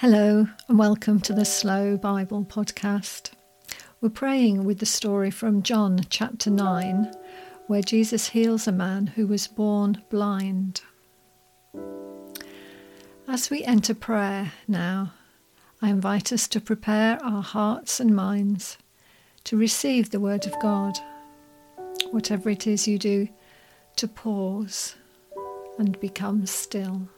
Hello, and welcome to the Slow Bible podcast. We're praying with the story from John chapter 9, where Jesus heals a man who was born blind. As we enter prayer now, I invite us to prepare our hearts and minds to receive the Word of God. Whatever it is you do, to pause and become still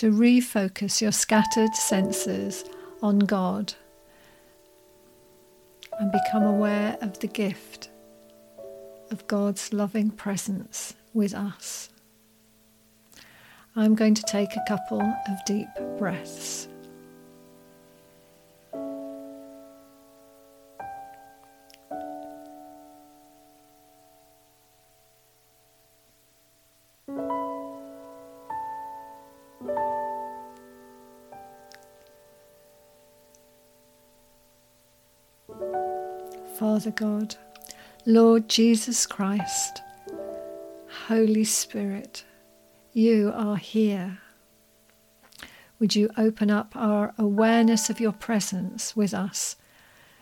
to refocus your scattered senses on God and become aware of the gift of God's loving presence with us. I'm going to take a couple of deep breaths. Father God, Lord Jesus Christ, Holy Spirit, you are here. Would you open up our awareness of your presence with us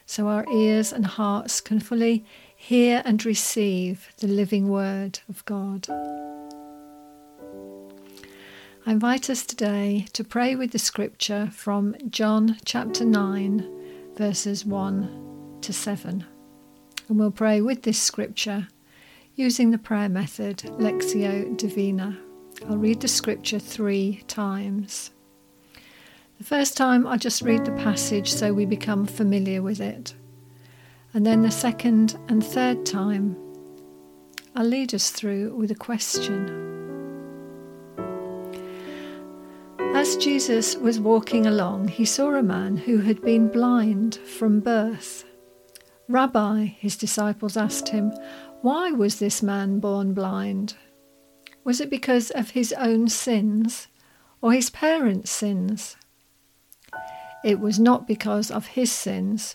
so our ears and hearts can fully hear and receive the living word of God? I invite us today to pray with the scripture from John chapter 9, verses 1 to 7. And we'll pray with this scripture using the prayer method Lectio Divina. I'll read the scripture three times. The first time I'll just read the passage so we become familiar with it. And then the second and third time, I'll lead us through with a question. As Jesus was walking along, he saw a man who had been blind from birth. Rabbi, his disciples asked him, why was this man born blind? Was it because of his own sins or his parents' sins? It was not because of his sins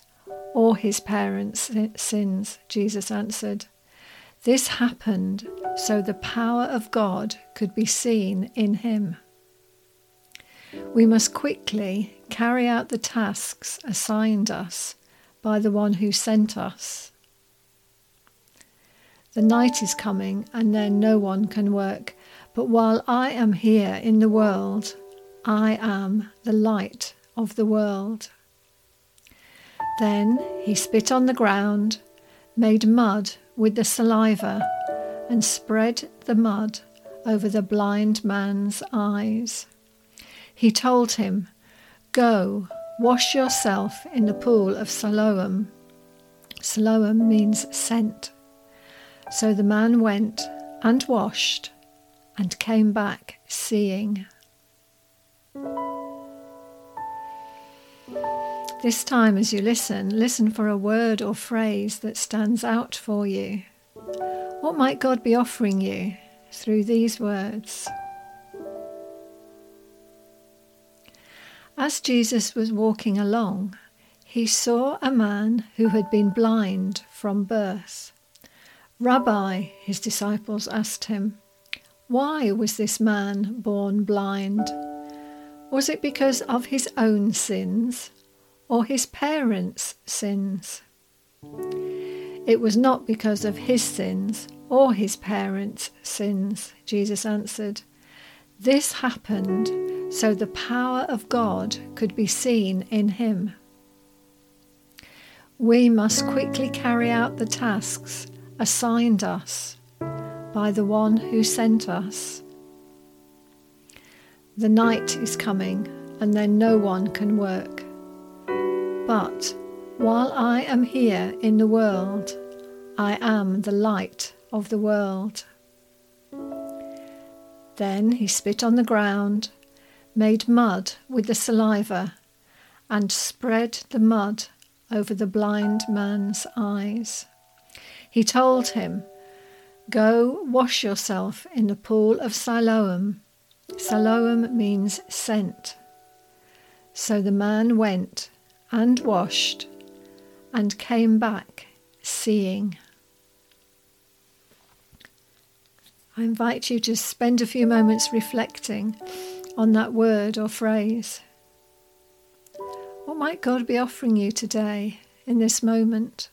or his parents' sins, Jesus answered. This happened so the power of God could be seen in him. We must quickly carry out the tasks assigned us by the one who sent us. The night is coming, and then no one can work. But while I am here in the world, I am the light of the world. Then he spit on the ground, made mud with the saliva, and spread the mud over the blind man's eyes. He told him, Go, Wash yourself in the pool of Siloam. Siloam means sent. So the man went and washed and came back seeing. This time, as you listen, listen for a word or phrase that stands out for you. What might God be offering you through these words? As Jesus was walking along, he saw a man who had been blind from birth. Rabbi, his disciples asked him, why was this man born blind? Was it because of his own sins or his parents' sins? It was not because of his sins or his parents' sins, Jesus answered. This happened so the power of God could be seen in him. We must quickly carry out the tasks assigned us by the one who sent us. The night is coming, and then no one can work. But while I am here in the world, I am the light of the world. Then he spit on the ground made mud with the saliva, and spread the mud over the blind man's eyes. He told him, Go wash yourself in the pool of Siloam. Siloam means sent. So the man went and washed and came back seeing. I invite you to spend a few moments reflecting on that word or phrase. What might God be offering you today in this moment?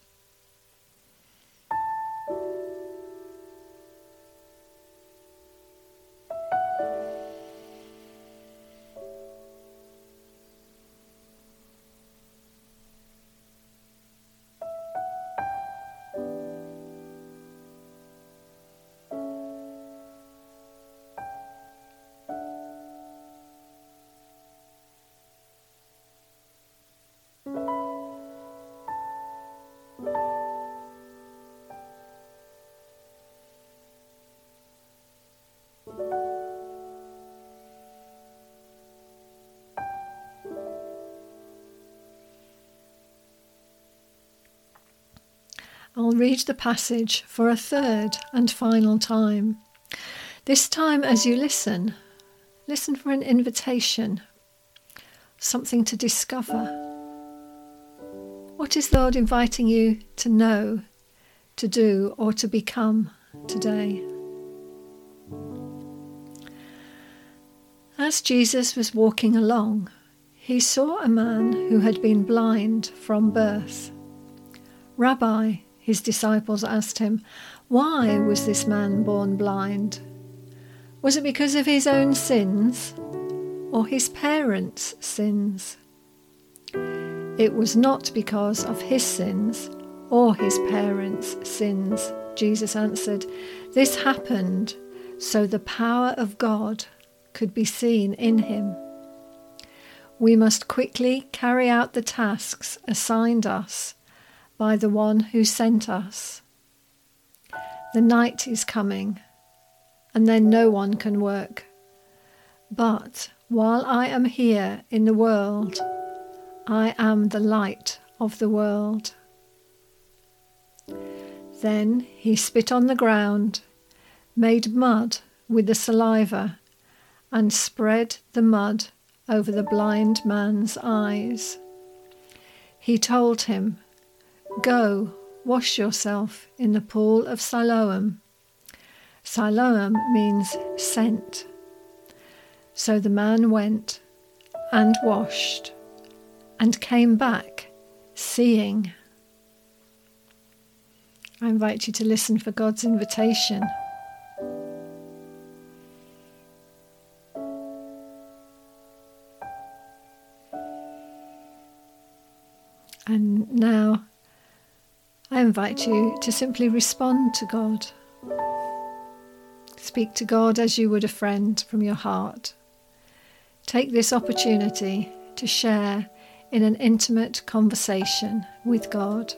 I'll read the passage for a third and final time. This time, as you listen, listen for an invitation, something to discover. What is Lord inviting you to know, to do, or to become today? As Jesus was walking along, he saw a man who had been blind from birth. Rabbi, his disciples asked him, Why was this man born blind? Was it because of his own sins or his parents' sins? It was not because of his sins or his parents' sins, Jesus answered. This happened so the power of God could be seen in him. We must quickly carry out the tasks assigned us by the one who sent us. The night is coming, and then no one can work. But while I am here in the world, I am the light of the world. Then he spit on the ground, made mud with the saliva, and spread the mud over the blind man's eyes. He told him, Go, wash yourself in the pool of Siloam. Siloam means sent. So the man went and washed and came back seeing. I invite you to listen for God's invitation. And now I invite you to simply respond to God. Speak to God as you would a friend from your heart. Take this opportunity to share in an intimate conversation with God.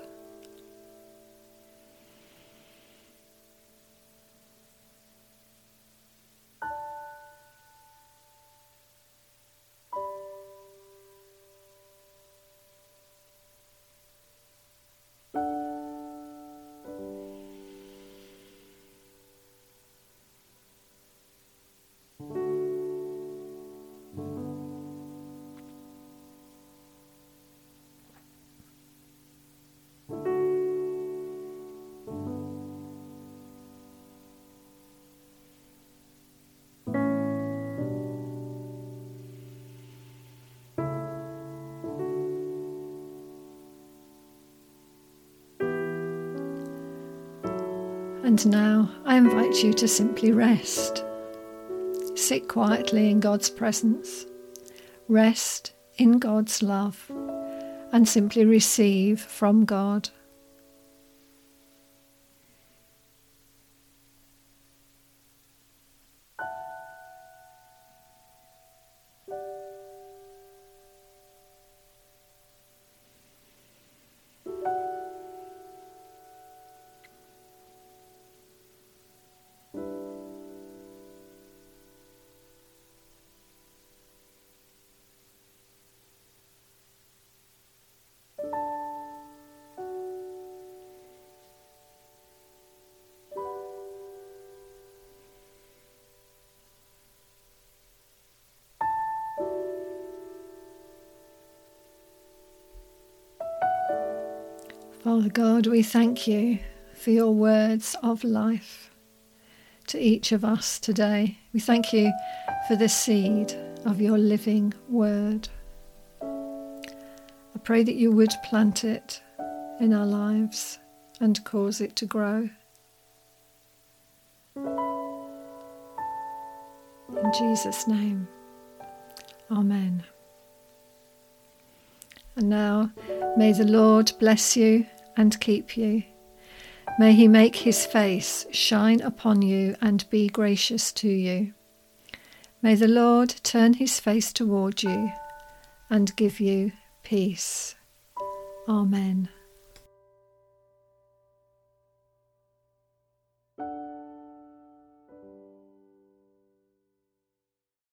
And now I invite you to simply rest. Sit quietly in God's presence. Rest in God's love and simply receive from God. Father God, we thank you for your words of life to each of us today. We thank you for the seed of your living word. I pray that you would plant it in our lives and cause it to grow. In Jesus' name, Amen. And now, may the Lord bless you and keep you. May he make his face shine upon you and be gracious to you. May the Lord turn his face toward you and give you peace. Amen.